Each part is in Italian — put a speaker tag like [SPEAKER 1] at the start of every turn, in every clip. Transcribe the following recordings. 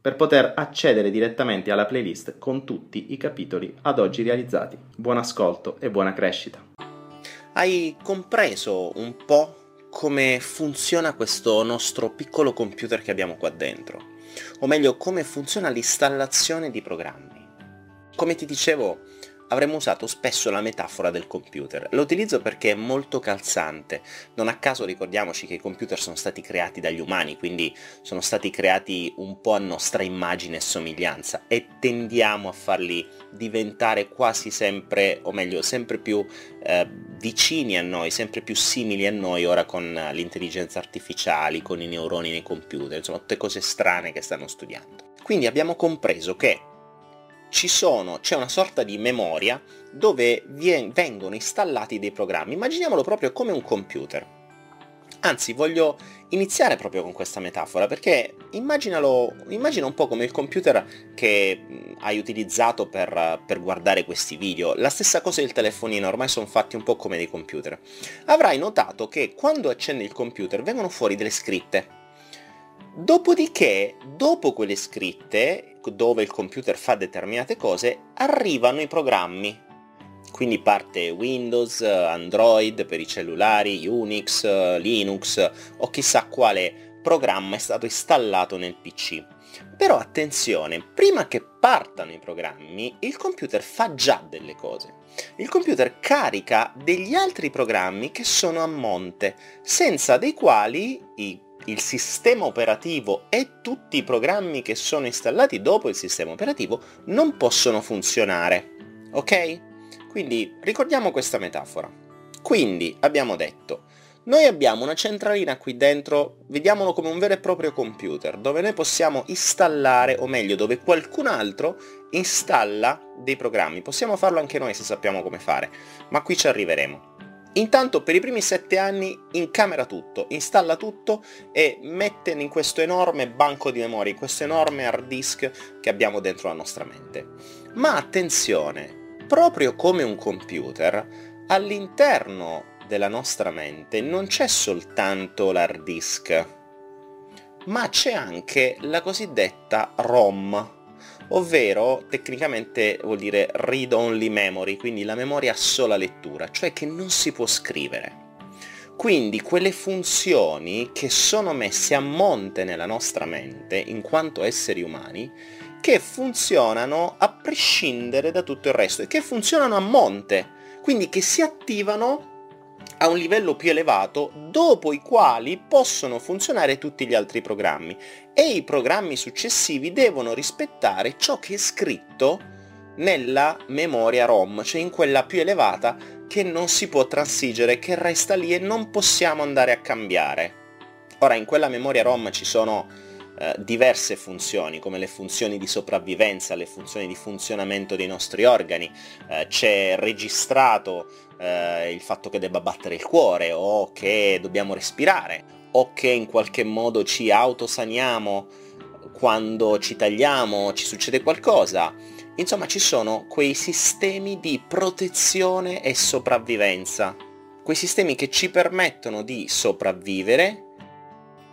[SPEAKER 1] per poter accedere direttamente alla playlist con tutti i capitoli ad oggi realizzati. Buon ascolto e buona crescita.
[SPEAKER 2] Hai compreso un po' come funziona questo nostro piccolo computer che abbiamo qua dentro? O meglio, come funziona l'installazione di programmi? Come ti dicevo, avremmo usato spesso la metafora del computer. Lo utilizzo perché è molto calzante. Non a caso ricordiamoci che i computer sono stati creati dagli umani, quindi sono stati creati un po' a nostra immagine e somiglianza e tendiamo a farli diventare quasi sempre, o meglio, sempre più eh, vicini a noi, sempre più simili a noi ora con l'intelligenza artificiale, con i neuroni nei computer, insomma tutte cose strane che stanno studiando. Quindi abbiamo compreso che sono, c'è una sorta di memoria dove vengono installati dei programmi. Immaginiamolo proprio come un computer. Anzi, voglio iniziare proprio con questa metafora, perché immaginalo, immagina un po' come il computer che hai utilizzato per, per guardare questi video. La stessa cosa del telefonino, ormai sono fatti un po' come dei computer. Avrai notato che quando accendi il computer vengono fuori delle scritte. Dopodiché, dopo quelle scritte, dove il computer fa determinate cose, arrivano i programmi. Quindi parte Windows, Android per i cellulari, Unix, Linux o chissà quale programma è stato installato nel PC. Però attenzione, prima che partano i programmi, il computer fa già delle cose. Il computer carica degli altri programmi che sono a monte, senza dei quali i il sistema operativo e tutti i programmi che sono installati dopo il sistema operativo non possono funzionare. Ok? Quindi ricordiamo questa metafora. Quindi abbiamo detto, noi abbiamo una centralina qui dentro, vediamolo come un vero e proprio computer, dove noi possiamo installare, o meglio, dove qualcun altro installa dei programmi. Possiamo farlo anche noi se sappiamo come fare, ma qui ci arriveremo. Intanto per i primi sette anni incamera tutto, installa tutto e mette in questo enorme banco di memoria, in questo enorme hard disk che abbiamo dentro la nostra mente. Ma attenzione, proprio come un computer, all'interno della nostra mente non c'è soltanto l'hard disk, ma c'è anche la cosiddetta ROM, ovvero tecnicamente vuol dire read only memory, quindi la memoria a sola lettura, cioè che non si può scrivere. Quindi quelle funzioni che sono messe a monte nella nostra mente, in quanto esseri umani, che funzionano a prescindere da tutto il resto e che funzionano a monte, quindi che si attivano a un livello più elevato dopo i quali possono funzionare tutti gli altri programmi e i programmi successivi devono rispettare ciò che è scritto nella memoria ROM, cioè in quella più elevata che non si può transigere, che resta lì e non possiamo andare a cambiare. Ora in quella memoria ROM ci sono eh, diverse funzioni, come le funzioni di sopravvivenza, le funzioni di funzionamento dei nostri organi, eh, c'è registrato eh, il fatto che debba battere il cuore o che dobbiamo respirare o che in qualche modo ci autosaniamo quando ci tagliamo, ci succede qualcosa. Insomma ci sono quei sistemi di protezione e sopravvivenza, quei sistemi che ci permettono di sopravvivere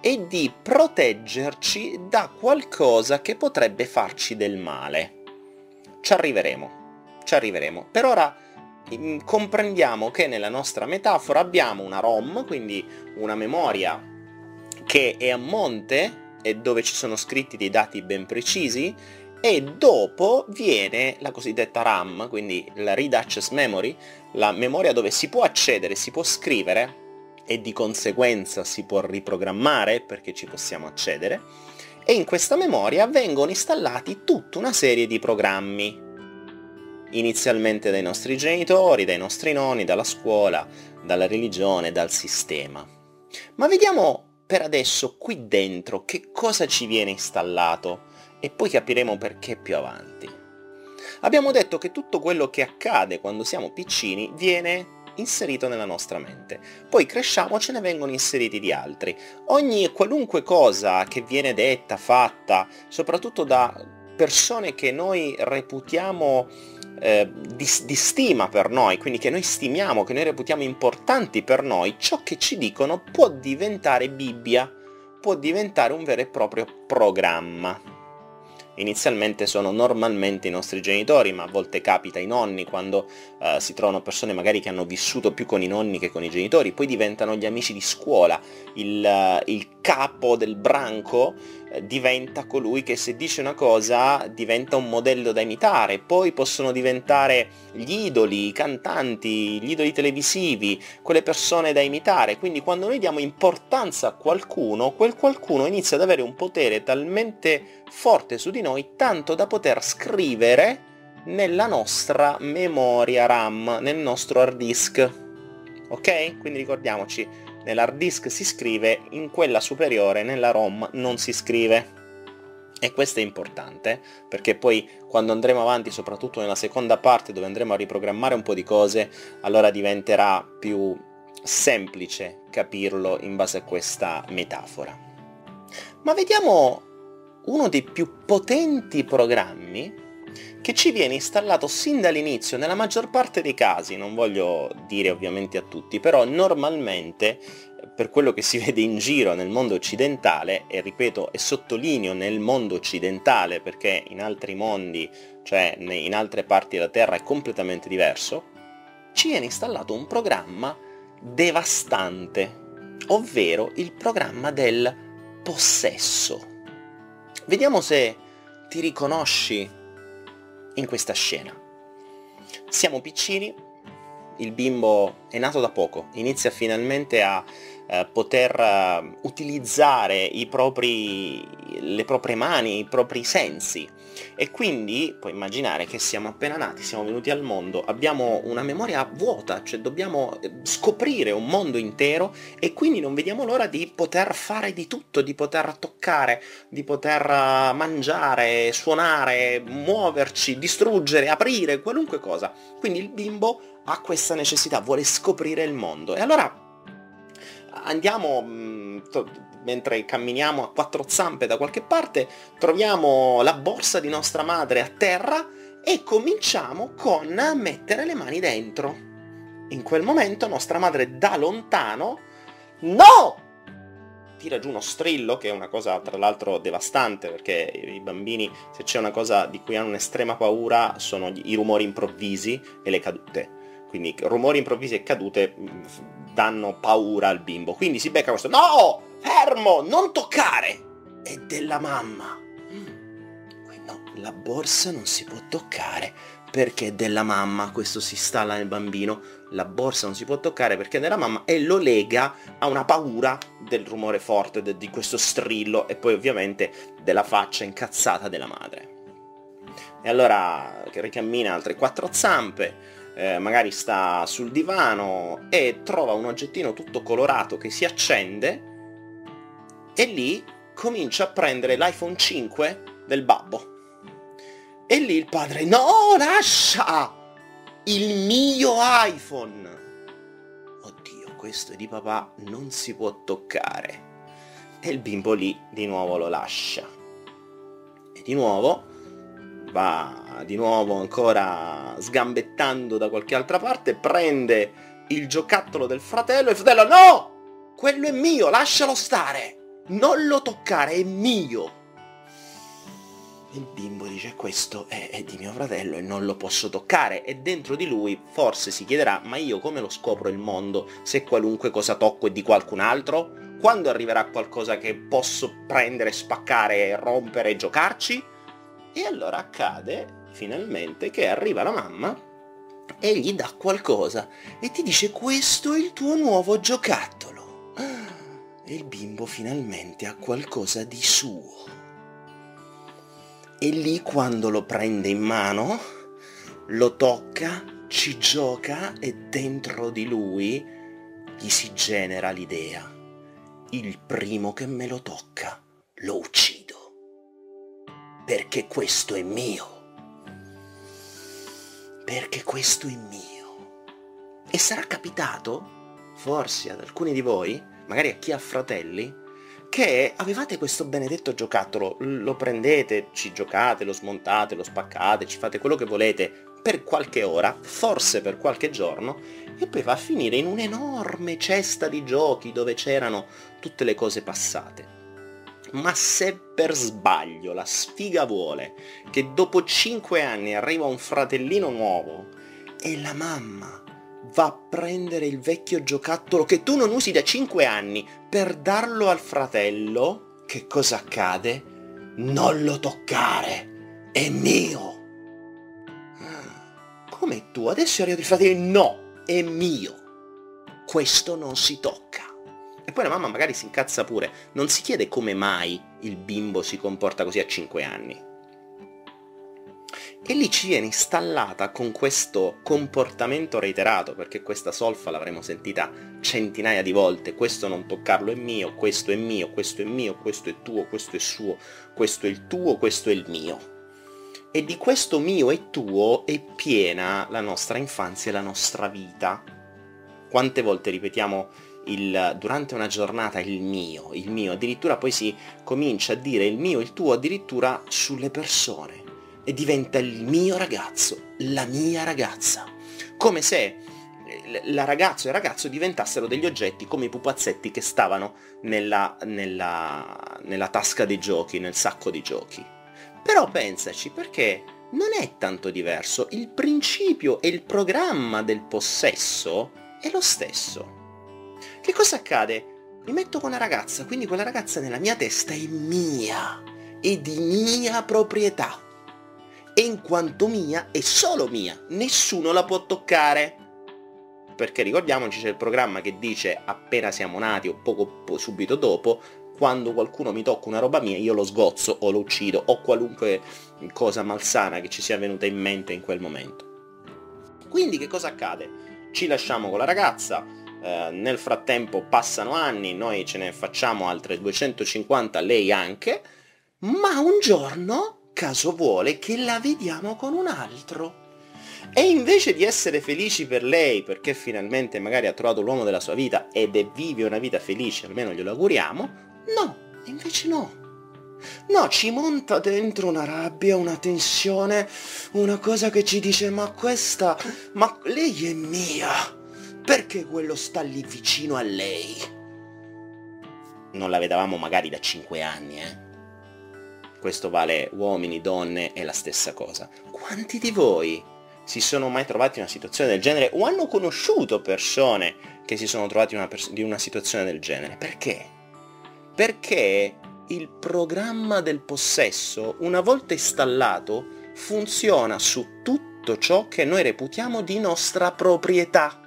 [SPEAKER 2] e di proteggerci da qualcosa che potrebbe farci del male. Ci arriveremo, ci arriveremo. Per ora comprendiamo che nella nostra metafora abbiamo una ROM, quindi una memoria che è a monte e dove ci sono scritti dei dati ben precisi e dopo viene la cosiddetta RAM, quindi la Read Access Memory, la memoria dove si può accedere, si può scrivere e di conseguenza si può riprogrammare perché ci possiamo accedere e in questa memoria vengono installati tutta una serie di programmi inizialmente dai nostri genitori, dai nostri nonni, dalla scuola, dalla religione, dal sistema. Ma vediamo per adesso qui dentro che cosa ci viene installato e poi capiremo perché più avanti. Abbiamo detto che tutto quello che accade quando siamo piccini viene inserito nella nostra mente. Poi cresciamo, ce ne vengono inseriti di altri. Ogni e qualunque cosa che viene detta, fatta, soprattutto da persone che noi reputiamo eh, di, di, stima per noi, quindi che noi stimiamo, che noi reputiamo importanti per noi, ciò che ci dicono può diventare Bibbia, può diventare un vero e proprio programma. Inizialmente sono normalmente i nostri genitori, ma a volte capita i nonni quando uh, si trovano persone magari che hanno vissuto più con i nonni che con i genitori, poi diventano gli amici di scuola, il, uh, il capo del branco diventa colui che se dice una cosa diventa un modello da imitare, poi possono diventare gli idoli, i cantanti, gli idoli televisivi, quelle persone da imitare, quindi quando noi diamo importanza a qualcuno, quel qualcuno inizia ad avere un potere talmente forte su di noi tanto da poter scrivere nella nostra memoria RAM, nel nostro hard disk. Ok? Quindi ricordiamoci, nell'hard disk si scrive, in quella superiore, nella ROM, non si scrive. E questo è importante, perché poi quando andremo avanti, soprattutto nella seconda parte dove andremo a riprogrammare un po' di cose, allora diventerà più semplice capirlo in base a questa metafora. Ma vediamo uno dei più potenti programmi che ci viene installato sin dall'inizio, nella maggior parte dei casi, non voglio dire ovviamente a tutti, però normalmente per quello che si vede in giro nel mondo occidentale, e ripeto e sottolineo nel mondo occidentale perché in altri mondi, cioè in altre parti della Terra è completamente diverso, ci viene installato un programma devastante, ovvero il programma del possesso. Vediamo se ti riconosci in questa scena. Siamo piccini, il bimbo è nato da poco, inizia finalmente a eh, poter uh, utilizzare i propri, le proprie mani, i propri sensi. E quindi puoi immaginare che siamo appena nati, siamo venuti al mondo, abbiamo una memoria vuota, cioè dobbiamo eh, scoprire un mondo intero e quindi non vediamo l'ora di poter fare di tutto, di poter toccare, di poter mangiare, suonare, muoverci, distruggere, aprire, qualunque cosa. Quindi il bimbo ha questa necessità, vuole scoprire il mondo. E allora andiamo mm, mentre camminiamo a quattro zampe da qualche parte, troviamo la borsa di nostra madre a terra e cominciamo con mettere le mani dentro. In quel momento nostra madre da lontano No! tira giù uno strillo, che è una cosa tra l'altro devastante, perché i bambini, se c'è una cosa di cui hanno un'estrema paura, sono i rumori improvvisi e le cadute. Quindi rumori improvvisi e cadute mm, danno paura al bimbo. Quindi si becca questo, no, fermo, non toccare. È della mamma. Mm. No, la borsa non si può toccare perché è della mamma, questo si installa nel bambino, la borsa non si può toccare perché è della mamma e lo lega a una paura del rumore forte, de, di questo strillo e poi ovviamente della faccia incazzata della madre. E allora ricammina altre quattro zampe, eh, magari sta sul divano e trova un oggettino tutto colorato che si accende e lì comincia a prendere l'iPhone 5 del babbo. E lì il padre, no, lascia! Il mio iPhone! Oddio, questo è di papà, non si può toccare. E il bimbo lì di nuovo lo lascia. E di nuovo va di nuovo ancora sgambettando da qualche altra parte, prende il giocattolo del fratello e il fratello no! Quello è mio, lascialo stare! Non lo toccare, è mio! Il bimbo dice questo è, è, di mio fratello e non lo posso toccare e dentro di lui forse si chiederà ma io come lo scopro il mondo se qualunque cosa tocco è di qualcun altro? Quando arriverà qualcosa che posso prendere, spaccare, rompere e giocarci? E allora accade finalmente che arriva la mamma e gli dà qualcosa e ti dice questo è il tuo nuovo giocattolo. E il bimbo finalmente ha qualcosa di suo. E lì quando lo prende in mano, lo tocca, ci gioca e dentro di lui gli si genera l'idea. Il primo che me lo tocca, lo uccido. Perché questo è mio perché questo è mio. E sarà capitato, forse ad alcuni di voi, magari a chi ha fratelli, che avevate questo benedetto giocattolo, lo prendete, ci giocate, lo smontate, lo spaccate, ci fate quello che volete per qualche ora, forse per qualche giorno, e poi va a finire in un'enorme cesta di giochi dove c'erano tutte le cose passate. Ma se per sbaglio la sfiga vuole che dopo 5 anni arriva un fratellino nuovo e la mamma va a prendere il vecchio giocattolo che tu non usi da 5 anni per darlo al fratello, che cosa accade? Non lo toccare, è mio. Come tu? Adesso è arrivato il fratello, no, è mio. Questo non si tocca. E poi la mamma magari si incazza pure, non si chiede come mai il bimbo si comporta così a 5 anni. E lì ci viene installata con questo comportamento reiterato, perché questa solfa l'avremo sentita centinaia di volte, questo non toccarlo è mio, questo è mio, questo è mio, questo è tuo, questo è suo, questo è il tuo, questo è il mio. E di questo mio e tuo è piena la nostra infanzia e la nostra vita. Quante volte ripetiamo il, durante una giornata il mio, il mio, addirittura poi si comincia a dire il mio, il tuo addirittura sulle persone e diventa il mio ragazzo, la mia ragazza, come se eh, la ragazzo e il ragazzo diventassero degli oggetti come i pupazzetti che stavano nella, nella, nella tasca dei giochi, nel sacco di giochi. Però pensaci perché non è tanto diverso, il principio e il programma del possesso è lo stesso. Che cosa accade? Mi metto con una ragazza, quindi quella ragazza nella mia testa è mia, è di mia proprietà. E in quanto mia è solo mia, nessuno la può toccare. Perché ricordiamoci c'è il programma che dice appena siamo nati o poco subito dopo, quando qualcuno mi tocca una roba mia io lo sgozzo o lo uccido o qualunque cosa malsana che ci sia venuta in mente in quel momento. Quindi che cosa accade? Ci lasciamo con la ragazza, eh, nel frattempo passano anni, noi ce ne facciamo altre 250, lei anche, ma un giorno, caso vuole, che la vediamo con un altro. E invece di essere felici per lei, perché finalmente magari ha trovato l'uomo della sua vita ed è vive una vita felice, almeno glielo auguriamo, no, invece no. No, ci monta dentro una rabbia, una tensione, una cosa che ci dice ma questa, ma lei è mia. Perché quello sta lì vicino a lei? Non la vedevamo magari da 5 anni, eh? Questo vale uomini, donne, è la stessa cosa. Quanti di voi si sono mai trovati in una situazione del genere o hanno conosciuto persone che si sono trovati in una, pers- in una situazione del genere? Perché? Perché il programma del possesso, una volta installato, funziona su tutto ciò che noi reputiamo di nostra proprietà.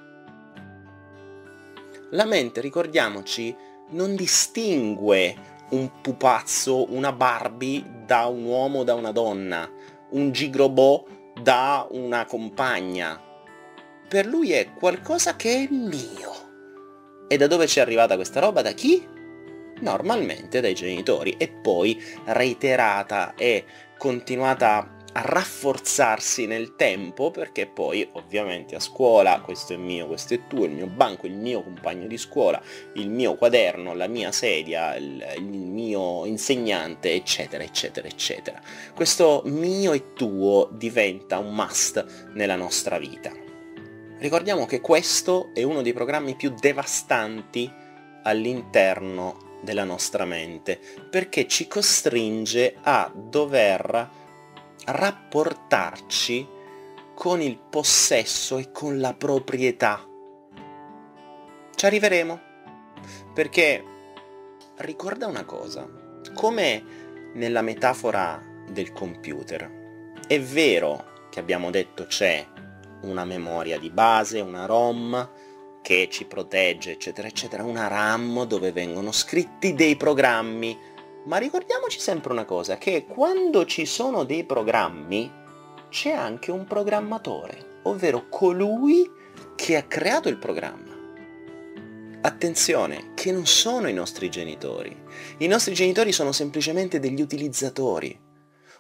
[SPEAKER 2] La mente, ricordiamoci, non distingue un pupazzo, una Barbie da un uomo, da una donna, un gigrobò da una compagna. Per lui è qualcosa che è mio. E da dove ci è arrivata questa roba? Da chi? Normalmente dai genitori e poi reiterata e continuata rafforzarsi nel tempo perché poi ovviamente a scuola questo è mio, questo è tuo, il mio banco, il mio compagno di scuola, il mio quaderno, la mia sedia, il, il mio insegnante, eccetera, eccetera, eccetera. Questo mio e tuo diventa un must nella nostra vita. Ricordiamo che questo è uno dei programmi più devastanti all'interno della nostra mente perché ci costringe a dover rapportarci con il possesso e con la proprietà. Ci arriveremo, perché ricorda una cosa, come nella metafora del computer. È vero che abbiamo detto c'è una memoria di base, una ROM che ci protegge, eccetera, eccetera, una RAM dove vengono scritti dei programmi. Ma ricordiamoci sempre una cosa, che quando ci sono dei programmi c'è anche un programmatore, ovvero colui che ha creato il programma. Attenzione, che non sono i nostri genitori. I nostri genitori sono semplicemente degli utilizzatori,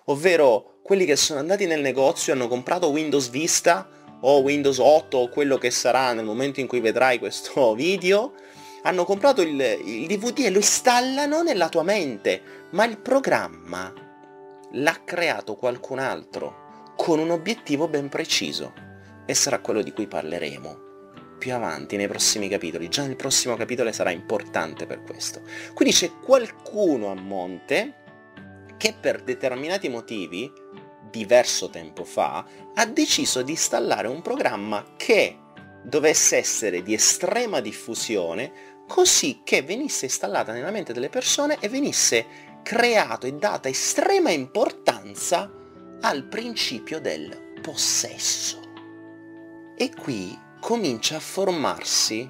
[SPEAKER 2] ovvero quelli che sono andati nel negozio e hanno comprato Windows Vista o Windows 8 o quello che sarà nel momento in cui vedrai questo video, hanno comprato il, il DVD e lo installano nella tua mente, ma il programma l'ha creato qualcun altro con un obiettivo ben preciso. E sarà quello di cui parleremo più avanti nei prossimi capitoli, già nel prossimo capitolo sarà importante per questo. Quindi c'è qualcuno a monte che per determinati motivi diverso tempo fa, ha deciso di installare un programma che dovesse essere di estrema diffusione così che venisse installata nella mente delle persone e venisse creato e data estrema importanza al principio del possesso. E qui comincia a formarsi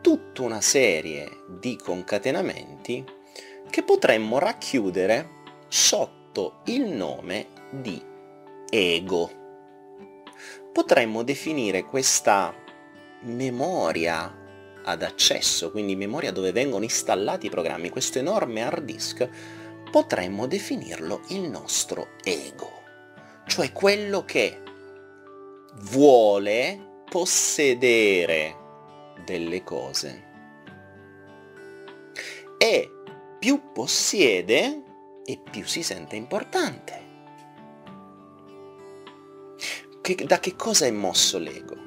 [SPEAKER 2] tutta una serie di concatenamenti che potremmo racchiudere sotto il nome di ego. Potremmo definire questa memoria ad accesso, quindi memoria dove vengono installati i programmi, questo enorme hard disk, potremmo definirlo il nostro ego, cioè quello che vuole possedere delle cose e più possiede e più si sente importante. Che, da che cosa è mosso l'ego?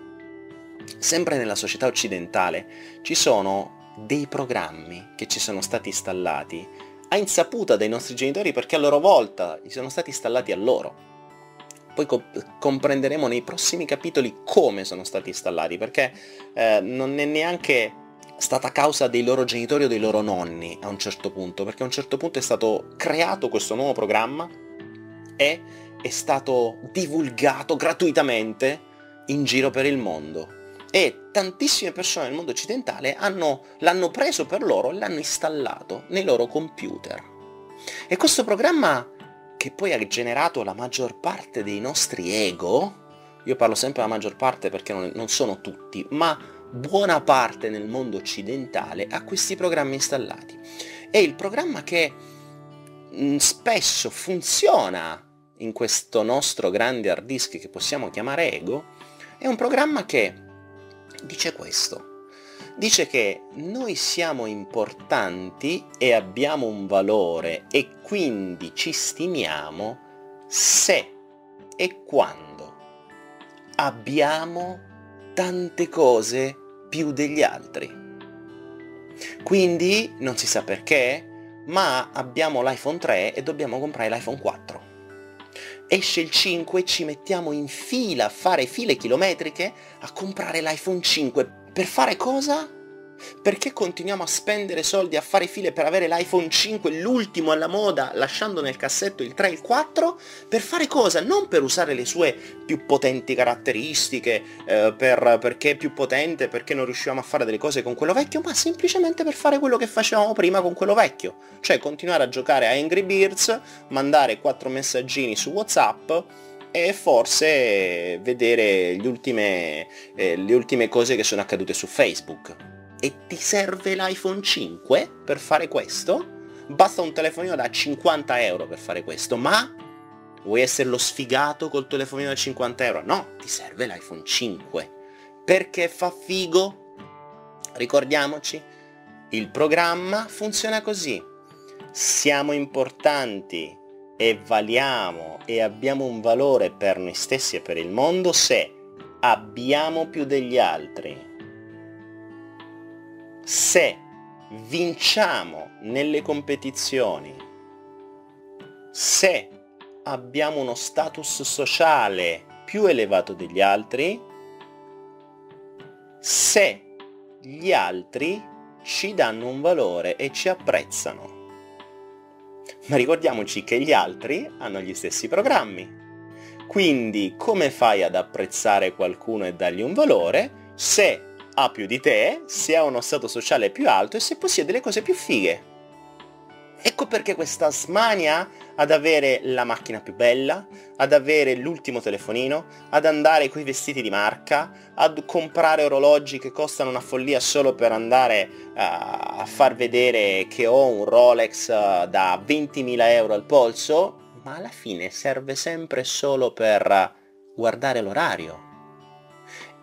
[SPEAKER 2] Sempre nella società occidentale ci sono dei programmi che ci sono stati installati a insaputa dei nostri genitori perché a loro volta gli sono stati installati a loro. Poi comp- comprenderemo nei prossimi capitoli come sono stati installati, perché eh, non è neanche stata causa dei loro genitori o dei loro nonni a un certo punto, perché a un certo punto è stato creato questo nuovo programma e è stato divulgato gratuitamente in giro per il mondo. E tantissime persone nel mondo occidentale hanno, l'hanno preso per loro e l'hanno installato nei loro computer. E questo programma, che poi ha generato la maggior parte dei nostri ego, io parlo sempre della maggior parte perché non, non sono tutti, ma buona parte nel mondo occidentale ha questi programmi installati. E il programma che mh, spesso funziona in questo nostro grande hard disk che possiamo chiamare ego, è un programma che dice questo. Dice che noi siamo importanti e abbiamo un valore e quindi ci stimiamo se e quando abbiamo tante cose più degli altri. Quindi non si sa perché, ma abbiamo l'iPhone 3 e dobbiamo comprare l'iPhone 4. Esce il 5 e ci mettiamo in fila a fare file chilometriche a comprare l'iPhone 5. Per fare cosa? Perché continuiamo a spendere soldi a fare file per avere l'iPhone 5, l'ultimo alla moda, lasciando nel cassetto il 3 e il 4? Per fare cosa? Non per usare le sue più potenti caratteristiche, eh, per, perché è più potente, perché non riuscivamo a fare delle cose con quello vecchio, ma semplicemente per fare quello che facevamo prima con quello vecchio. Cioè continuare a giocare a Angry Birds, mandare quattro messaggini su WhatsApp e forse vedere ultime, eh, le ultime cose che sono accadute su Facebook e ti serve l'iPhone 5 per fare questo? Basta un telefonino da 50 euro per fare questo, ma vuoi essere lo sfigato col telefonino da 50 euro? No, ti serve l'iPhone 5. Perché fa figo? Ricordiamoci, il programma funziona così. Siamo importanti e valiamo e abbiamo un valore per noi stessi e per il mondo se abbiamo più degli altri se vinciamo nelle competizioni, se abbiamo uno status sociale più elevato degli altri, se gli altri ci danno un valore e ci apprezzano. ma ricordiamoci che gli altri hanno gli stessi programmi. Quindi come fai ad apprezzare qualcuno e dargli un valore se ha più di te, se ha uno stato sociale più alto e se possiede le cose più fighe? Ecco perché questa smania ad avere la macchina più bella, ad avere l'ultimo telefonino, ad andare con i vestiti di marca, ad comprare orologi che costano una follia solo per andare uh, a far vedere che ho un Rolex uh, da 20.000 euro al polso, ma alla fine serve sempre solo per guardare l'orario.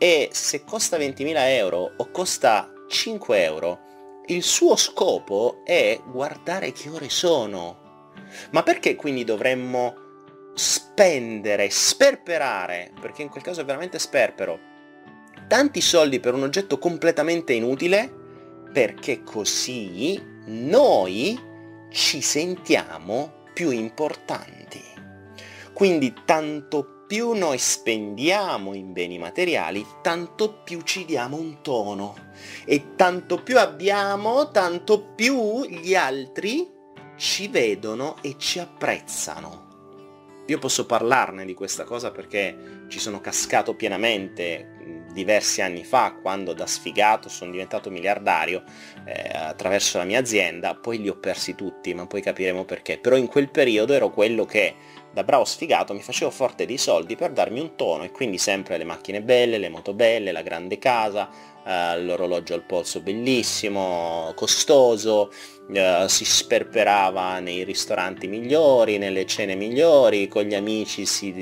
[SPEAKER 2] E se costa 20.000 euro o costa 5 euro, il suo scopo è guardare che ore sono. Ma perché quindi dovremmo spendere, sperperare, perché in quel caso è veramente sperpero, tanti soldi per un oggetto completamente inutile? Perché così noi ci sentiamo più importanti. Quindi tanto più noi spendiamo in beni materiali, tanto più ci diamo un tono. E tanto più abbiamo, tanto più gli altri ci vedono e ci apprezzano. Io posso parlarne di questa cosa perché ci sono cascato pienamente diversi anni fa, quando da sfigato sono diventato miliardario eh, attraverso la mia azienda, poi li ho persi tutti, ma poi capiremo perché. Però in quel periodo ero quello che da bravo sfigato mi facevo forte dei soldi per darmi un tono e quindi sempre le macchine belle, le moto belle, la grande casa, eh, l'orologio al polso bellissimo, costoso, eh, si sperperava nei ristoranti migliori, nelle cene migliori, con gli amici si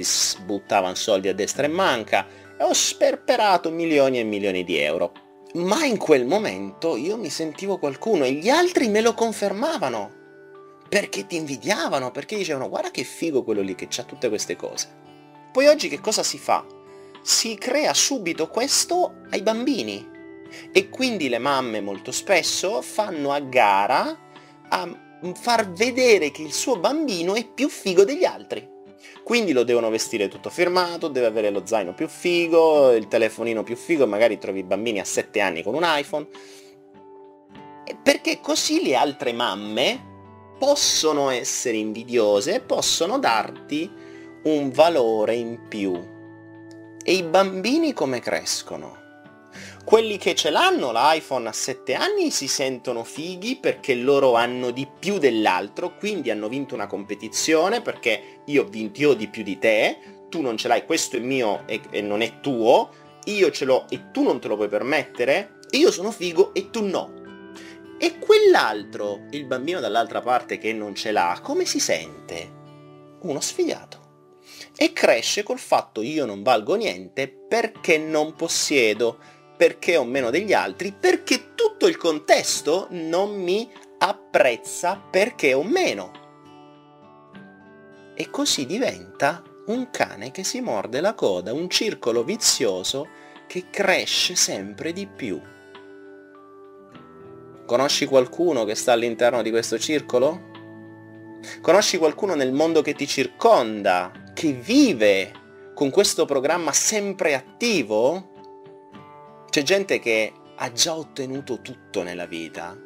[SPEAKER 2] buttavano soldi a destra e manca e ho sperperato milioni e milioni di euro. Ma in quel momento io mi sentivo qualcuno e gli altri me lo confermavano. Perché ti invidiavano, perché dicevano guarda che figo quello lì che ha tutte queste cose. Poi oggi che cosa si fa? Si crea subito questo ai bambini. E quindi le mamme molto spesso fanno a gara a far vedere che il suo bambino è più figo degli altri. Quindi lo devono vestire tutto firmato, deve avere lo zaino più figo, il telefonino più figo, magari trovi bambini a 7 anni con un iPhone. Perché così le altre mamme possono essere invidiose e possono darti un valore in più. E i bambini come crescono? Quelli che ce l'hanno l'iPhone a 7 anni si sentono fighi perché loro hanno di più dell'altro, quindi hanno vinto una competizione perché io ho vinto io di più di te, tu non ce l'hai, questo è mio e, e non è tuo, io ce l'ho e tu non te lo puoi permettere, io sono figo e tu no. E quell'altro, il bambino dall'altra parte che non ce l'ha, come si sente? Uno sfigato. E cresce col fatto io non valgo niente perché non possiedo perché ho meno degli altri, perché tutto il contesto non mi apprezza perché ho meno. E così diventa un cane che si morde la coda, un circolo vizioso che cresce sempre di più. Conosci qualcuno che sta all'interno di questo circolo? Conosci qualcuno nel mondo che ti circonda, che vive con questo programma sempre attivo? C'è gente che ha già ottenuto tutto nella vita,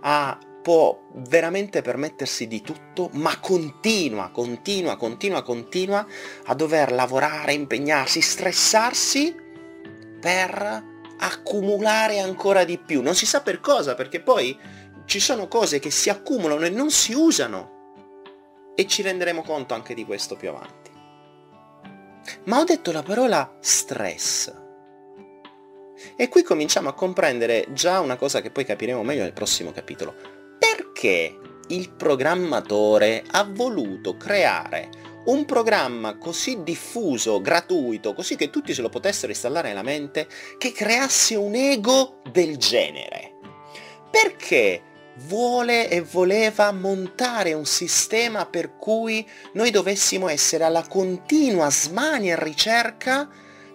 [SPEAKER 2] ha, può veramente permettersi di tutto, ma continua, continua, continua, continua a dover lavorare, impegnarsi, stressarsi per accumulare ancora di più. Non si sa per cosa, perché poi ci sono cose che si accumulano e non si usano. E ci renderemo conto anche di questo più avanti. Ma ho detto la parola stress. E qui cominciamo a comprendere già una cosa che poi capiremo meglio nel prossimo capitolo. Perché il programmatore ha voluto creare un programma così diffuso, gratuito, così che tutti se lo potessero installare nella mente, che creasse un ego del genere? Perché vuole e voleva montare un sistema per cui noi dovessimo essere alla continua smania e ricerca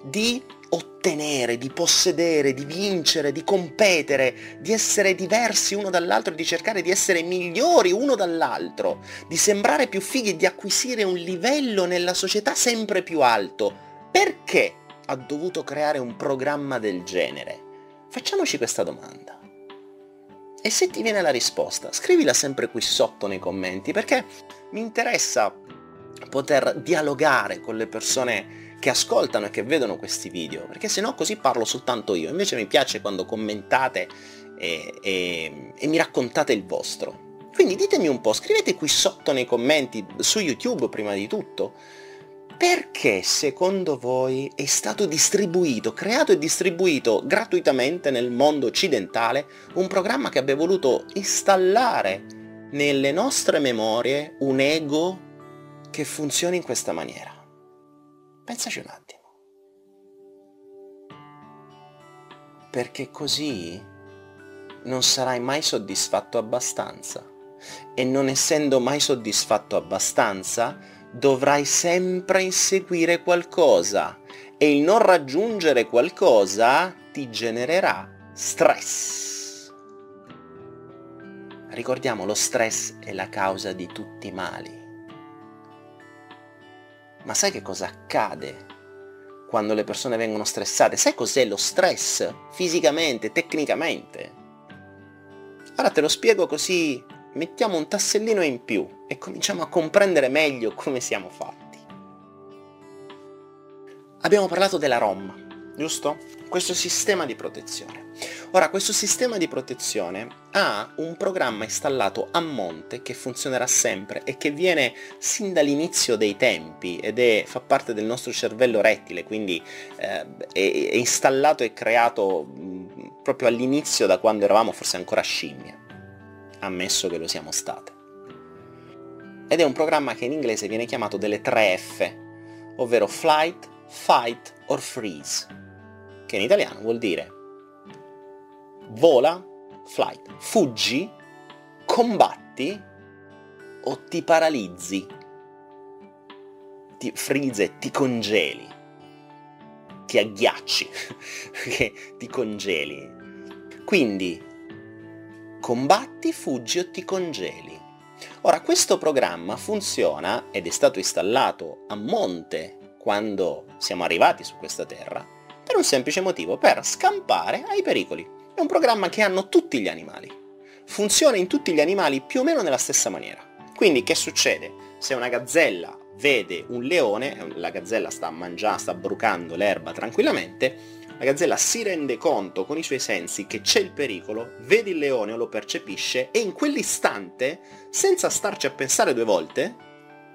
[SPEAKER 2] di ottenere, di possedere, di vincere, di competere, di essere diversi uno dall'altro, di cercare di essere migliori uno dall'altro, di sembrare più fighi e di acquisire un livello nella società sempre più alto. Perché ha dovuto creare un programma del genere? Facciamoci questa domanda. E se ti viene la risposta, scrivila sempre qui sotto nei commenti, perché mi interessa poter dialogare con le persone che ascoltano e che vedono questi video, perché se no così parlo soltanto io. Invece mi piace quando commentate e, e, e mi raccontate il vostro. Quindi ditemi un po', scrivete qui sotto nei commenti, su YouTube prima di tutto, perché secondo voi è stato distribuito, creato e distribuito gratuitamente nel mondo occidentale un programma che abbia voluto installare nelle nostre memorie un ego che funzioni in questa maniera? Pensaci un attimo. Perché così non sarai mai soddisfatto abbastanza e non essendo mai soddisfatto abbastanza, dovrai sempre inseguire qualcosa e il non raggiungere qualcosa ti genererà stress. Ricordiamo, lo stress è la causa di tutti i mali. Ma sai che cosa accade quando le persone vengono stressate? Sai cos'è lo stress fisicamente, tecnicamente? Ora te lo spiego così mettiamo un tassellino in più e cominciamo a comprendere meglio come siamo fatti. Abbiamo parlato della ROM, giusto? Questo sistema di protezione. Ora, questo sistema di protezione ha un programma installato a monte che funzionerà sempre e che viene sin dall'inizio dei tempi ed è, fa parte del nostro cervello rettile, quindi eh, è, installato e creato mh, proprio all'inizio da quando eravamo forse ancora scimmie ammesso che lo siamo state. Ed è un programma che in inglese viene chiamato delle 3 F, ovvero Flight, Fight or Freeze, che in italiano vuol dire vola, flight, fuggi, combatti o ti paralizzi, ti freeze, ti congeli, ti agghiacci, ti congeli. Quindi combatti, fuggi o ti congeli. Ora, questo programma funziona ed è stato installato a monte quando siamo arrivati su questa terra per un semplice motivo, per scampare ai pericoli. È un programma che hanno tutti gli animali. Funziona in tutti gli animali più o meno nella stessa maniera. Quindi che succede? Se una gazzella vede un leone, la gazzella sta mangiando, sta brucando l'erba tranquillamente, la gazzella si rende conto con i suoi sensi che c'è il pericolo, vede il leone o lo percepisce e in quell'istante, senza starci a pensare due volte,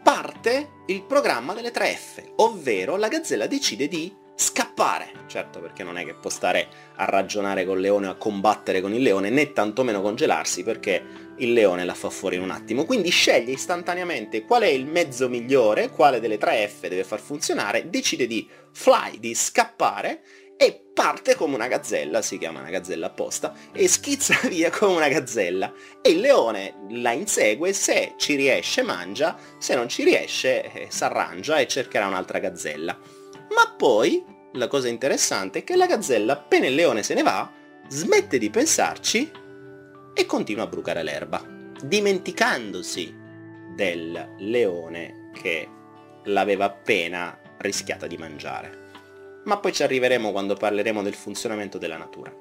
[SPEAKER 2] parte il programma delle 3F, ovvero la gazzella decide di scappare. Certo, perché non è che può stare a ragionare col leone o a combattere con il leone, né tantomeno congelarsi, perché il leone la fa fuori in un attimo. Quindi sceglie istantaneamente qual è il mezzo migliore, quale delle 3F deve far funzionare, decide di fly, di scappare, e parte come una gazzella, si chiama una gazzella apposta, e schizza via come una gazzella. E il leone la insegue, se ci riesce mangia, se non ci riesce eh, s'arrangia e cercherà un'altra gazzella. Ma poi, la cosa interessante è che la gazzella, appena il leone se ne va, smette di pensarci e continua a brucare l'erba, dimenticandosi del leone che l'aveva appena rischiata di mangiare ma poi ci arriveremo quando parleremo del funzionamento della natura.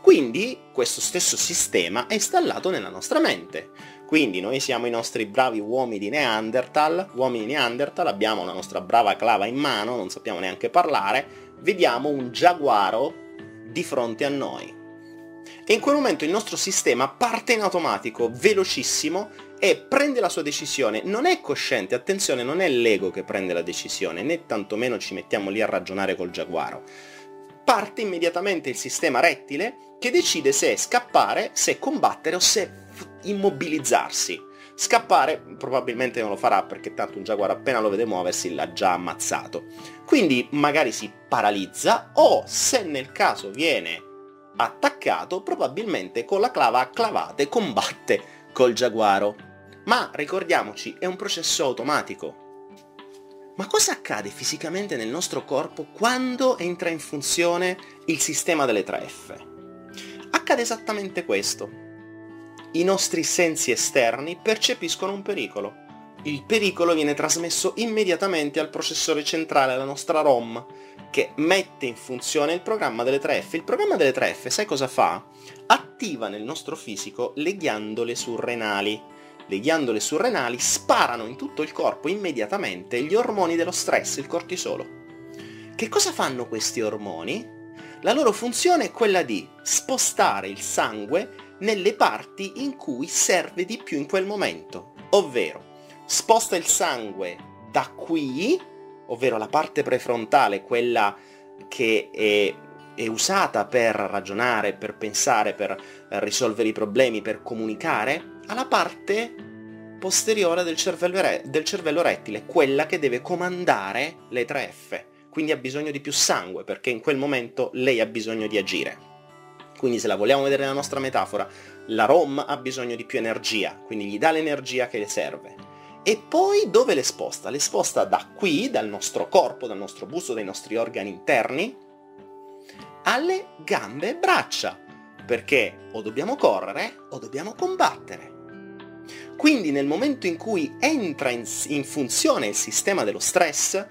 [SPEAKER 2] Quindi questo stesso sistema è installato nella nostra mente. Quindi noi siamo i nostri bravi uomini di Neanderthal, uomini di Neanderthal, abbiamo la nostra brava clava in mano, non sappiamo neanche parlare, vediamo un giaguaro di fronte a noi. E in quel momento il nostro sistema parte in automatico, velocissimo, e prende la sua decisione. Non è cosciente, attenzione, non è l'ego che prende la decisione, né tantomeno ci mettiamo lì a ragionare col giaguaro. Parte immediatamente il sistema rettile che decide se scappare, se combattere o se immobilizzarsi. Scappare probabilmente non lo farà perché tanto un giaguaro appena lo vede muoversi l'ha già ammazzato. Quindi magari si paralizza o se nel caso viene attaccato probabilmente con la clava a clavate combatte col giaguaro. Ma ricordiamoci, è un processo automatico. Ma cosa accade fisicamente nel nostro corpo quando entra in funzione il sistema delle 3F? Accade esattamente questo. I nostri sensi esterni percepiscono un pericolo. Il pericolo viene trasmesso immediatamente al processore centrale, alla nostra ROM, che mette in funzione il programma delle 3F. Il programma delle 3F, sai cosa fa? Attiva nel nostro fisico le ghiandole surrenali. Le ghiandole surrenali sparano in tutto il corpo immediatamente gli ormoni dello stress, il cortisolo. Che cosa fanno questi ormoni? La loro funzione è quella di spostare il sangue nelle parti in cui serve di più in quel momento, ovvero sposta il sangue da qui, ovvero la parte prefrontale, quella che è, è usata per ragionare, per pensare, per risolvere i problemi, per comunicare, alla parte posteriore del cervello, del cervello rettile, quella che deve comandare le 3F. Quindi ha bisogno di più sangue, perché in quel momento lei ha bisogno di agire. Quindi se la vogliamo vedere nella nostra metafora, la ROM ha bisogno di più energia, quindi gli dà l'energia che le serve. E poi dove le sposta? Le sposta da qui, dal nostro corpo, dal nostro busto, dai nostri organi interni, alle gambe e braccia, perché o dobbiamo correre o dobbiamo combattere. Quindi nel momento in cui entra in, in funzione il sistema dello stress,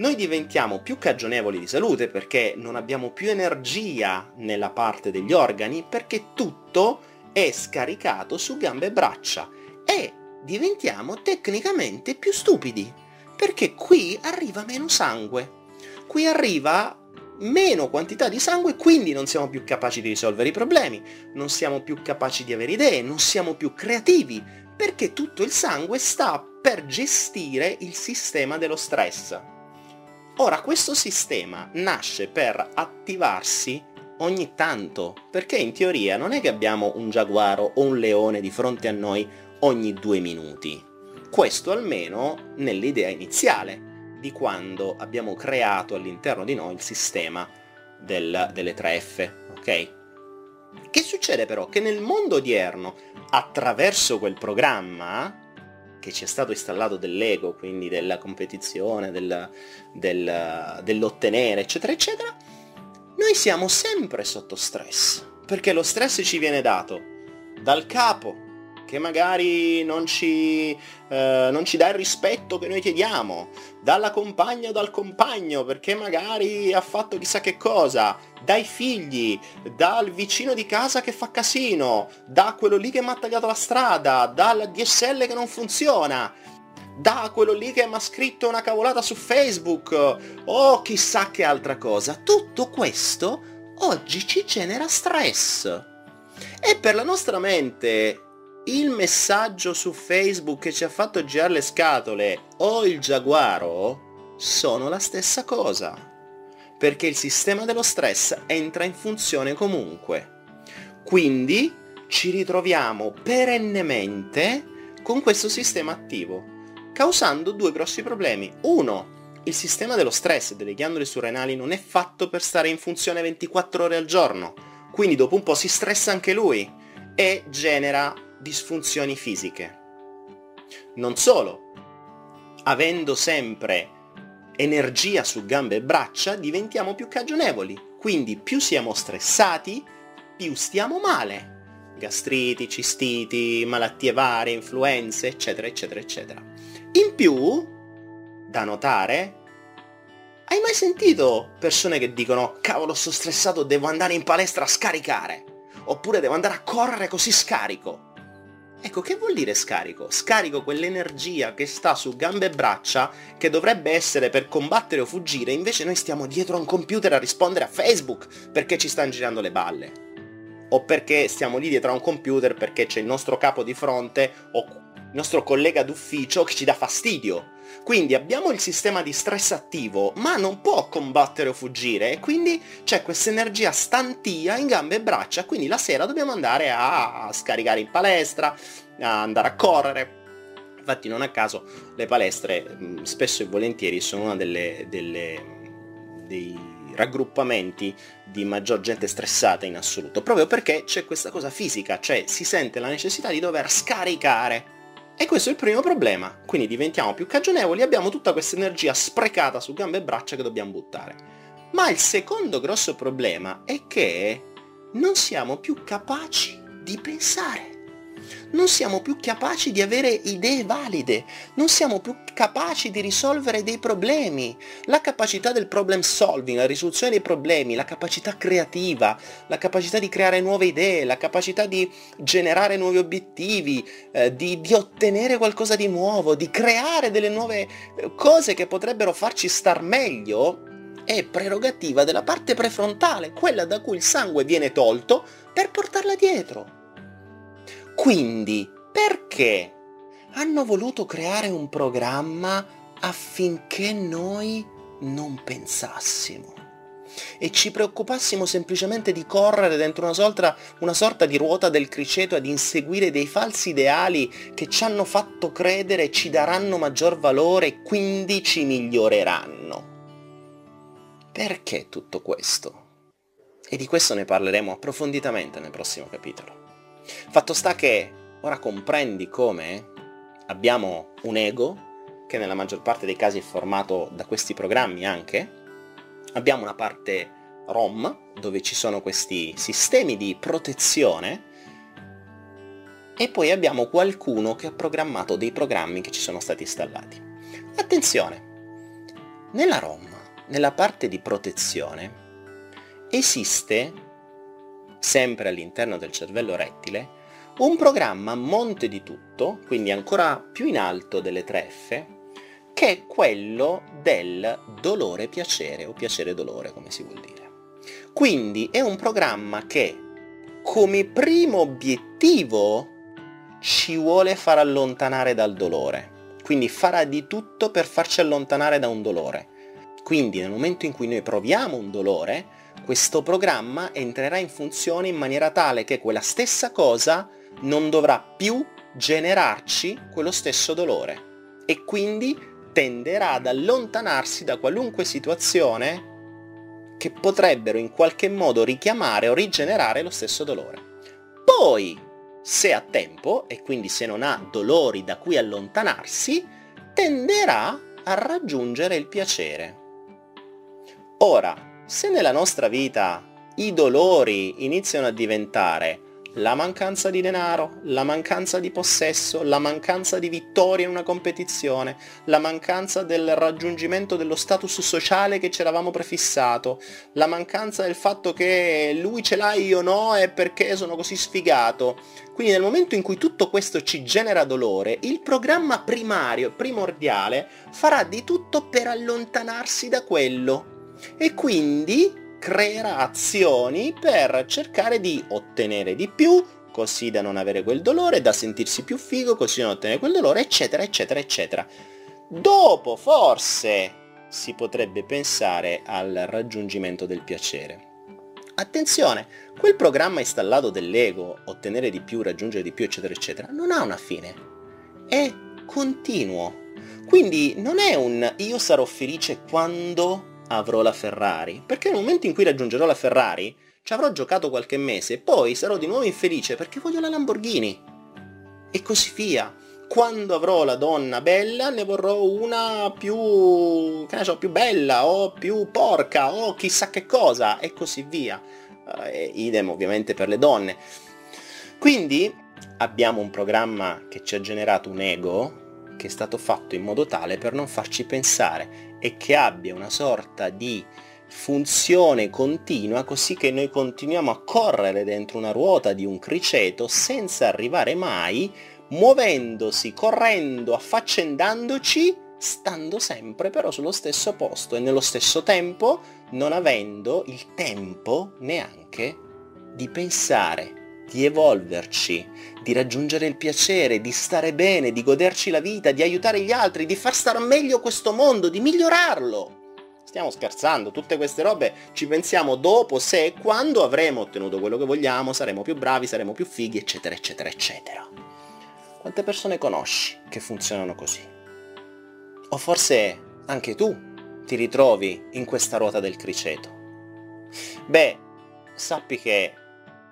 [SPEAKER 2] noi diventiamo più cagionevoli di salute perché non abbiamo più energia nella parte degli organi perché tutto è scaricato su gambe e braccia e diventiamo tecnicamente più stupidi perché qui arriva meno sangue. Qui arriva meno quantità di sangue, quindi non siamo più capaci di risolvere i problemi, non siamo più capaci di avere idee, non siamo più creativi, perché tutto il sangue sta per gestire il sistema dello stress. Ora, questo sistema nasce per attivarsi ogni tanto, perché in teoria non è che abbiamo un giaguaro o un leone di fronte a noi ogni due minuti. Questo almeno nell'idea iniziale di quando abbiamo creato all'interno di noi il sistema del, delle 3F, ok? Che succede però? Che nel mondo odierno, attraverso quel programma, che ci è stato installato dell'ego, quindi della competizione, del, del, dell'ottenere, eccetera, eccetera, noi siamo sempre sotto stress, perché lo stress ci viene dato dal capo, che magari non ci, eh, non ci dà il rispetto che noi chiediamo, dalla compagna o dal compagno, perché magari ha fatto chissà che cosa, dai figli, dal vicino di casa che fa casino, da quello lì che mi ha tagliato la strada, dalla DSL che non funziona, da quello lì che mi ha scritto una cavolata su Facebook o chissà che altra cosa. Tutto questo oggi ci genera stress. E per la nostra mente il messaggio su Facebook che ci ha fatto girare le scatole o il giaguaro sono la stessa cosa. Perché il sistema dello stress entra in funzione comunque. Quindi ci ritroviamo perennemente con questo sistema attivo, causando due grossi problemi. Uno, il sistema dello stress delle ghiandole surrenali non è fatto per stare in funzione 24 ore al giorno, quindi dopo un po' si stressa anche lui e genera disfunzioni fisiche. Non solo, avendo sempre energia su gambe e braccia diventiamo più cagionevoli, quindi più siamo stressati, più stiamo male. Gastriti, cistiti, malattie varie, influenze, eccetera, eccetera, eccetera. In più, da notare, hai mai sentito persone che dicono cavolo sto stressato, devo andare in palestra a scaricare? Oppure devo andare a correre così scarico? Ecco, che vuol dire scarico? Scarico quell'energia che sta su gambe e braccia, che dovrebbe essere per combattere o fuggire, invece noi stiamo dietro a un computer a rispondere a Facebook perché ci stanno girando le balle. O perché stiamo lì dietro a un computer perché c'è il nostro capo di fronte o il nostro collega d'ufficio che ci dà fastidio. Quindi abbiamo il sistema di stress attivo, ma non può combattere o fuggire, e quindi c'è questa energia stantia in gambe e braccia, quindi la sera dobbiamo andare a scaricare in palestra, a andare a correre. Infatti non a caso le palestre spesso e volentieri sono una delle, delle dei raggruppamenti di maggior gente stressata in assoluto, proprio perché c'è questa cosa fisica, cioè si sente la necessità di dover scaricare e questo è il primo problema, quindi diventiamo più cagionevoli e abbiamo tutta questa energia sprecata su gambe e braccia che dobbiamo buttare. Ma il secondo grosso problema è che non siamo più capaci di pensare. Non siamo più capaci di avere idee valide, non siamo più capaci di risolvere dei problemi. La capacità del problem solving, la risoluzione dei problemi, la capacità creativa, la capacità di creare nuove idee, la capacità di generare nuovi obiettivi, eh, di, di ottenere qualcosa di nuovo, di creare delle nuove eh, cose che potrebbero farci star meglio, è prerogativa della parte prefrontale, quella da cui il sangue viene tolto per portarla dietro. Quindi, perché hanno voluto creare un programma affinché noi non pensassimo e ci preoccupassimo semplicemente di correre dentro una sorta, una sorta di ruota del criceto ad inseguire dei falsi ideali che ci hanno fatto credere ci daranno maggior valore e quindi ci miglioreranno. Perché tutto questo? E di questo ne parleremo approfonditamente nel prossimo capitolo. Fatto sta che ora comprendi come abbiamo un ego, che nella maggior parte dei casi è formato da questi programmi anche, abbiamo una parte ROM, dove ci sono questi sistemi di protezione, e poi abbiamo qualcuno che ha programmato dei programmi che ci sono stati installati. Attenzione, nella ROM, nella parte di protezione, esiste sempre all'interno del cervello rettile, un programma a monte di tutto, quindi ancora più in alto delle tre F, che è quello del dolore-piacere o piacere-dolore, come si vuol dire. Quindi è un programma che come primo obiettivo ci vuole far allontanare dal dolore. Quindi farà di tutto per farci allontanare da un dolore. Quindi nel momento in cui noi proviamo un dolore, questo programma entrerà in funzione in maniera tale che quella stessa cosa non dovrà più generarci quello stesso dolore e quindi tenderà ad allontanarsi da qualunque situazione che potrebbero in qualche modo richiamare o rigenerare lo stesso dolore. Poi, se ha tempo, e quindi se non ha dolori da cui allontanarsi, tenderà a raggiungere il piacere. Ora, se nella nostra vita i dolori iniziano a diventare la mancanza di denaro, la mancanza di possesso, la mancanza di vittoria in una competizione, la mancanza del raggiungimento dello status sociale che ci eravamo prefissato, la mancanza del fatto che lui ce l'ha io no e perché sono così sfigato. Quindi nel momento in cui tutto questo ci genera dolore, il programma primario e primordiale farà di tutto per allontanarsi da quello e quindi creerà azioni per cercare di ottenere di più, così da non avere quel dolore, da sentirsi più figo, così da non ottenere quel dolore, eccetera, eccetera, eccetera. Dopo forse si potrebbe pensare al raggiungimento del piacere. Attenzione, quel programma installato dell'ego, ottenere di più, raggiungere di più, eccetera, eccetera, non ha una fine. È continuo. Quindi non è un io sarò felice quando avrò la Ferrari, perché nel momento in cui raggiungerò la Ferrari ci avrò giocato qualche mese e poi sarò di nuovo infelice perché voglio la Lamborghini. E così via. Quando avrò la donna bella ne vorrò una più, che ne so, più bella o più porca o chissà che cosa e così via. Eh, idem ovviamente per le donne. Quindi abbiamo un programma che ci ha generato un ego che è stato fatto in modo tale per non farci pensare e che abbia una sorta di funzione continua così che noi continuiamo a correre dentro una ruota di un criceto senza arrivare mai, muovendosi, correndo, affaccendandoci, stando sempre però sullo stesso posto e nello stesso tempo non avendo il tempo neanche di pensare, di evolverci, di raggiungere il piacere, di stare bene, di goderci la vita, di aiutare gli altri, di far star meglio questo mondo, di migliorarlo. Stiamo scherzando, tutte queste robe ci pensiamo dopo, se e quando avremo ottenuto quello che vogliamo, saremo più bravi, saremo più fighi, eccetera, eccetera, eccetera. Quante persone conosci che funzionano così? O forse anche tu ti ritrovi in questa ruota del criceto? Beh, sappi che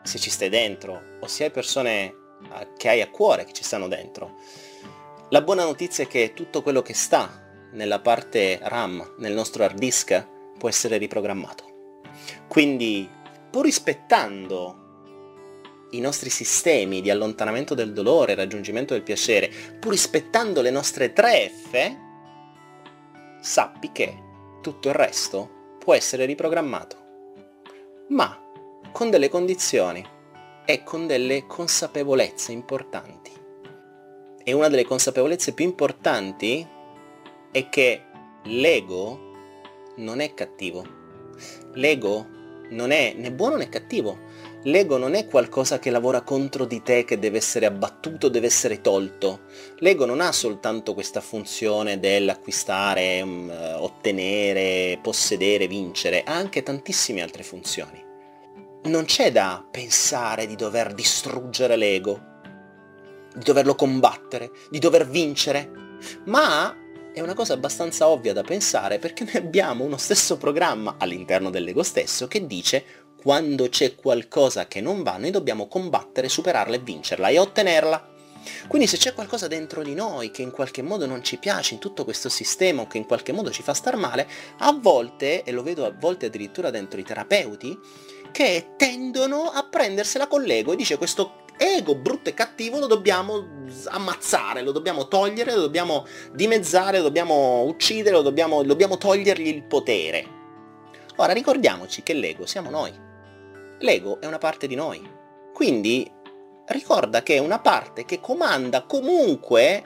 [SPEAKER 2] se ci stai dentro o se hai persone che hai a cuore che ci stanno dentro. La buona notizia è che tutto quello che sta nella parte RAM, nel nostro hard disk, può essere riprogrammato. Quindi, pur rispettando i nostri sistemi di allontanamento del dolore, raggiungimento del piacere, pur rispettando le nostre tre F, sappi che tutto il resto può essere riprogrammato. Ma con delle condizioni e con delle consapevolezze importanti. E una delle consapevolezze più importanti è che l'ego non è cattivo. L'ego non è né buono né cattivo. L'ego non è qualcosa che lavora contro di te, che deve essere abbattuto, deve essere tolto. L'ego non ha soltanto questa funzione dell'acquistare, um, ottenere, possedere, vincere, ha anche tantissime altre funzioni. Non c'è da pensare di dover distruggere l'ego, di doverlo combattere, di dover vincere, ma è una cosa abbastanza ovvia da pensare perché noi abbiamo uno stesso programma all'interno dell'ego stesso che dice quando c'è qualcosa che non va noi dobbiamo combattere, superarla e vincerla e ottenerla. Quindi se c'è qualcosa dentro di noi che in qualche modo non ci piace in tutto questo sistema o che in qualche modo ci fa star male, a volte, e lo vedo a volte addirittura dentro i terapeuti, che tendono a prendersela con l'ego e dice questo ego brutto e cattivo lo dobbiamo ammazzare, lo dobbiamo togliere, lo dobbiamo dimezzare, lo dobbiamo uccidere, lo dobbiamo, dobbiamo togliergli il potere. Ora ricordiamoci che l'ego siamo noi. L'ego è una parte di noi. Quindi ricorda che è una parte che comanda comunque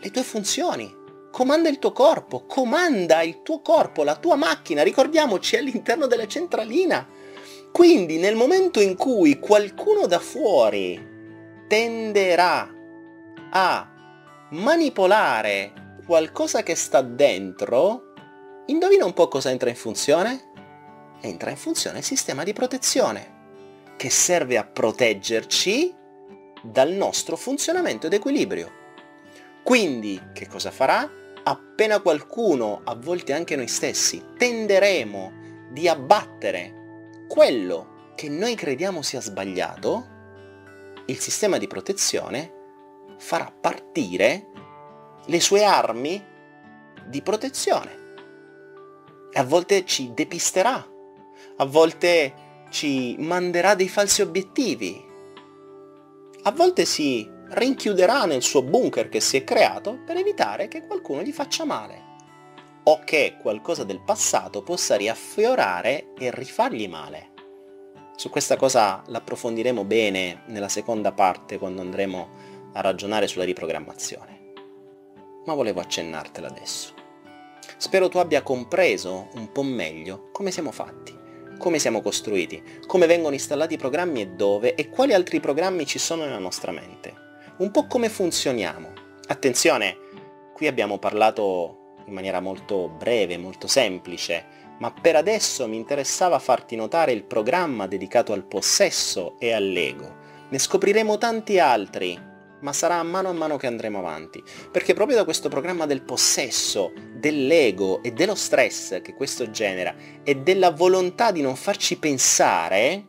[SPEAKER 2] le tue funzioni, comanda il tuo corpo, comanda il tuo corpo, la tua macchina, ricordiamoci all'interno della centralina quindi nel momento in cui qualcuno da fuori tenderà a manipolare qualcosa che sta dentro, indovina un po' cosa entra in funzione? Entra in funzione il sistema di protezione, che serve a proteggerci dal nostro funzionamento ed equilibrio. Quindi, che cosa farà? Appena qualcuno, a volte anche noi stessi, tenderemo di abbattere quello che noi crediamo sia sbagliato, il sistema di protezione farà partire le sue armi di protezione. A volte ci depisterà, a volte ci manderà dei falsi obiettivi, a volte si rinchiuderà nel suo bunker che si è creato per evitare che qualcuno gli faccia male o che qualcosa del passato possa riaffiorare e rifargli male. Su questa cosa l'approfondiremo bene nella seconda parte quando andremo a ragionare sulla riprogrammazione. Ma volevo accennartela adesso. Spero tu abbia compreso un po' meglio come siamo fatti, come siamo costruiti, come vengono installati i programmi e dove e quali altri programmi ci sono nella nostra mente. Un po' come funzioniamo. Attenzione, qui abbiamo parlato in maniera molto breve, molto semplice, ma per adesso mi interessava farti notare il programma dedicato al possesso e all'ego. Ne scopriremo tanti altri, ma sarà a mano a mano che andremo avanti, perché proprio da questo programma del possesso, dell'ego e dello stress che questo genera e della volontà di non farci pensare,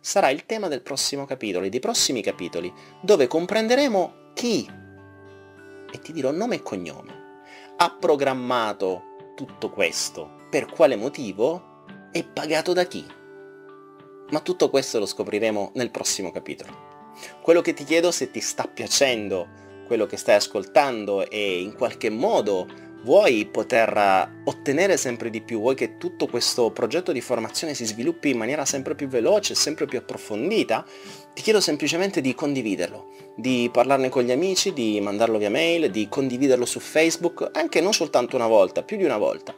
[SPEAKER 2] sarà il tema del prossimo capitolo e dei prossimi capitoli, dove comprenderemo chi, e ti dirò nome e cognome, ha programmato tutto questo, per quale motivo e pagato da chi. Ma tutto questo lo scopriremo nel prossimo capitolo. Quello che ti chiedo se ti sta piacendo quello che stai ascoltando e in qualche modo vuoi poter ottenere sempre di più, vuoi che tutto questo progetto di formazione si sviluppi in maniera sempre più veloce, sempre più approfondita, ti chiedo semplicemente di condividerlo, di parlarne con gli amici, di mandarlo via mail, di condividerlo su Facebook, anche non soltanto una volta, più di una volta.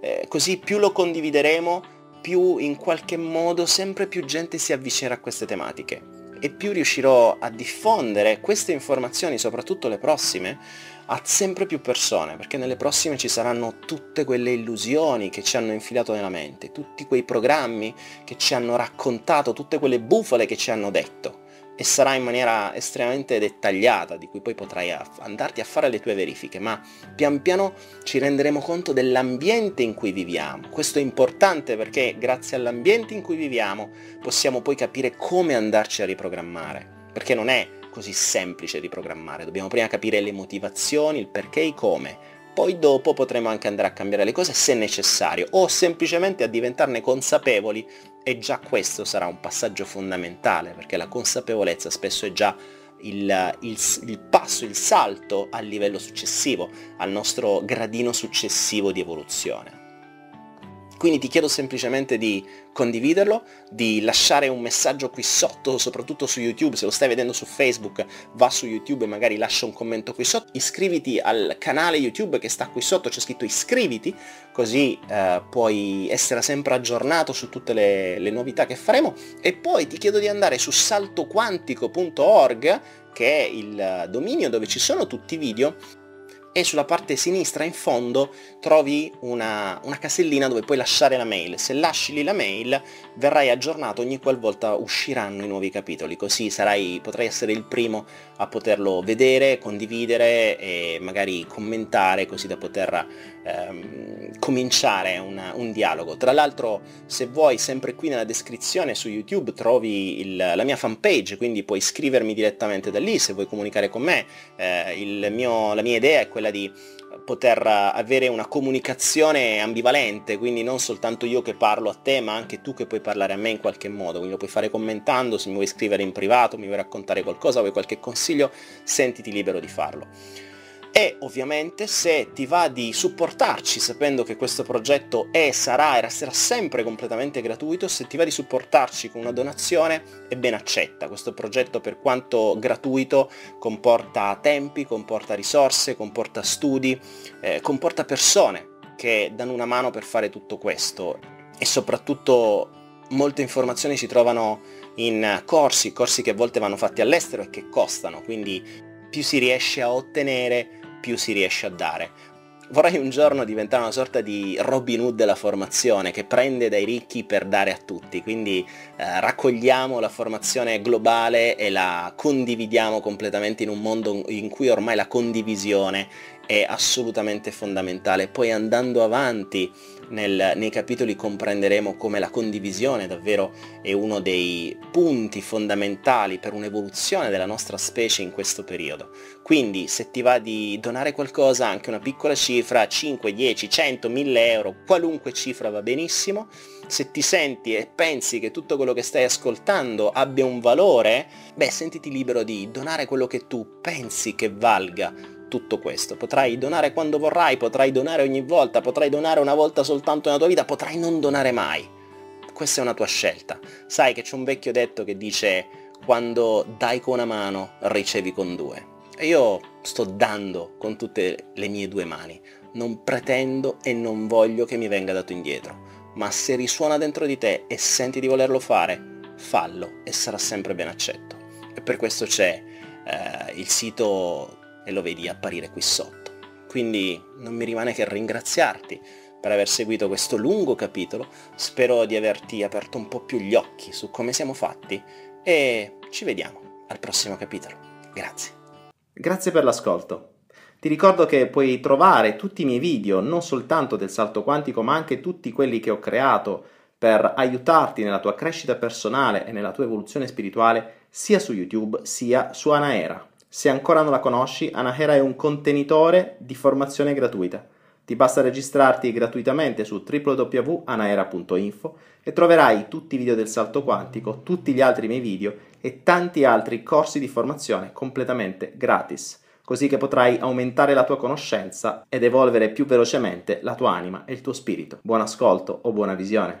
[SPEAKER 2] Eh, così più lo condivideremo, più in qualche modo sempre più gente si avvicinerà a queste tematiche e più riuscirò a diffondere queste informazioni, soprattutto le prossime, a sempre più persone, perché nelle prossime ci saranno tutte quelle illusioni che ci hanno infilato nella mente, tutti quei programmi che ci hanno raccontato, tutte quelle bufale che ci hanno detto e sarà in maniera estremamente dettagliata, di cui poi potrai andarti a fare le tue verifiche, ma pian piano ci renderemo conto dell'ambiente in cui viviamo. Questo è importante perché grazie all'ambiente in cui viviamo possiamo poi capire come andarci a riprogrammare, perché non è così semplice riprogrammare, dobbiamo prima capire le motivazioni, il perché e il come, poi dopo potremo anche andare a cambiare le cose se necessario o semplicemente a diventarne consapevoli e già questo sarà un passaggio fondamentale perché la consapevolezza spesso è già il, il, il, passo, il salto al livello successivo, al nostro gradino successivo di evoluzione. Quindi ti chiedo semplicemente di condividerlo, di lasciare un messaggio qui sotto, soprattutto su YouTube, se lo stai vedendo su Facebook, va su YouTube e magari lascia un commento qui sotto, iscriviti al canale YouTube che sta qui sotto, c'è scritto iscriviti, così eh, puoi essere sempre aggiornato su tutte le, le novità che faremo. E poi ti chiedo di andare su saltoquantico.org che è il dominio dove ci sono tutti i video e sulla parte sinistra in fondo trovi una, una, casellina dove puoi lasciare la mail. Se lasci lì la mail verrai aggiornato ogni qualvolta usciranno i nuovi capitoli, così sarai, potrai essere il primo a poterlo vedere, condividere e magari commentare così da poter ehm, cominciare una, un dialogo. Tra l'altro se vuoi sempre qui nella descrizione su YouTube trovi il, la mia fanpage, quindi puoi iscrivermi direttamente da lì se vuoi comunicare con me. Eh, mio, la mia idea è quella di poter avere una comunicazione ambivalente, quindi non soltanto io che parlo a te, ma anche tu che puoi parlare a me in qualche modo, quindi lo puoi fare commentando, se mi vuoi scrivere in privato, mi vuoi raccontare qualcosa, vuoi qualche consiglio, sentiti libero di farlo. E ovviamente se ti va di supportarci sapendo che questo progetto è, sarà e sarà sempre completamente gratuito, se ti va di supportarci con una donazione è ben accetta. Questo progetto per quanto gratuito comporta tempi, comporta risorse, comporta studi, eh, comporta persone che danno una mano per fare tutto questo e soprattutto molte informazioni si trovano in corsi, corsi che a volte vanno fatti all'estero e che costano, quindi più si riesce a ottenere più si riesce a dare. Vorrei un giorno diventare una sorta di Robin Hood della formazione che prende dai ricchi per dare a tutti, quindi eh, raccogliamo la formazione globale e la condividiamo completamente in un mondo in cui ormai la condivisione è assolutamente fondamentale. Poi andando avanti nel, nei capitoli comprenderemo come la condivisione davvero è uno dei punti fondamentali per un'evoluzione della nostra specie in questo periodo. Quindi se ti va di donare qualcosa, anche una piccola cifra, 5, 10, 100, 1000 euro, qualunque cifra va benissimo, se ti senti e pensi che tutto quello che stai ascoltando abbia un valore, beh sentiti libero di donare quello che tu pensi che valga tutto questo. Potrai donare quando vorrai, potrai donare ogni volta, potrai donare una volta soltanto nella tua vita, potrai non donare mai. Questa è una tua scelta. Sai che c'è un vecchio detto che dice quando dai con una mano ricevi con due. E io sto dando con tutte le mie due mani. Non pretendo e non voglio che mi venga dato indietro. Ma se risuona dentro di te e senti di volerlo fare, fallo e sarà sempre ben accetto. E per questo c'è eh, il sito e lo vedi apparire qui sotto. Quindi non mi rimane che ringraziarti per aver seguito questo lungo capitolo, spero di averti aperto un po' più gli occhi su come siamo fatti e ci vediamo al prossimo capitolo. Grazie.
[SPEAKER 1] Grazie per l'ascolto. Ti ricordo che puoi trovare tutti i miei video, non soltanto del salto quantico, ma anche tutti quelli che ho creato per aiutarti nella tua crescita personale e nella tua evoluzione spirituale, sia su YouTube sia su Anaera. Se ancora non la conosci, Anahera è un contenitore di formazione gratuita. Ti basta registrarti gratuitamente su www.anaera.info e troverai tutti i video del salto quantico, tutti gli altri miei video e tanti altri corsi di formazione completamente gratis, così che potrai aumentare la tua conoscenza ed evolvere più velocemente la tua anima e il tuo spirito. Buon ascolto o buona visione.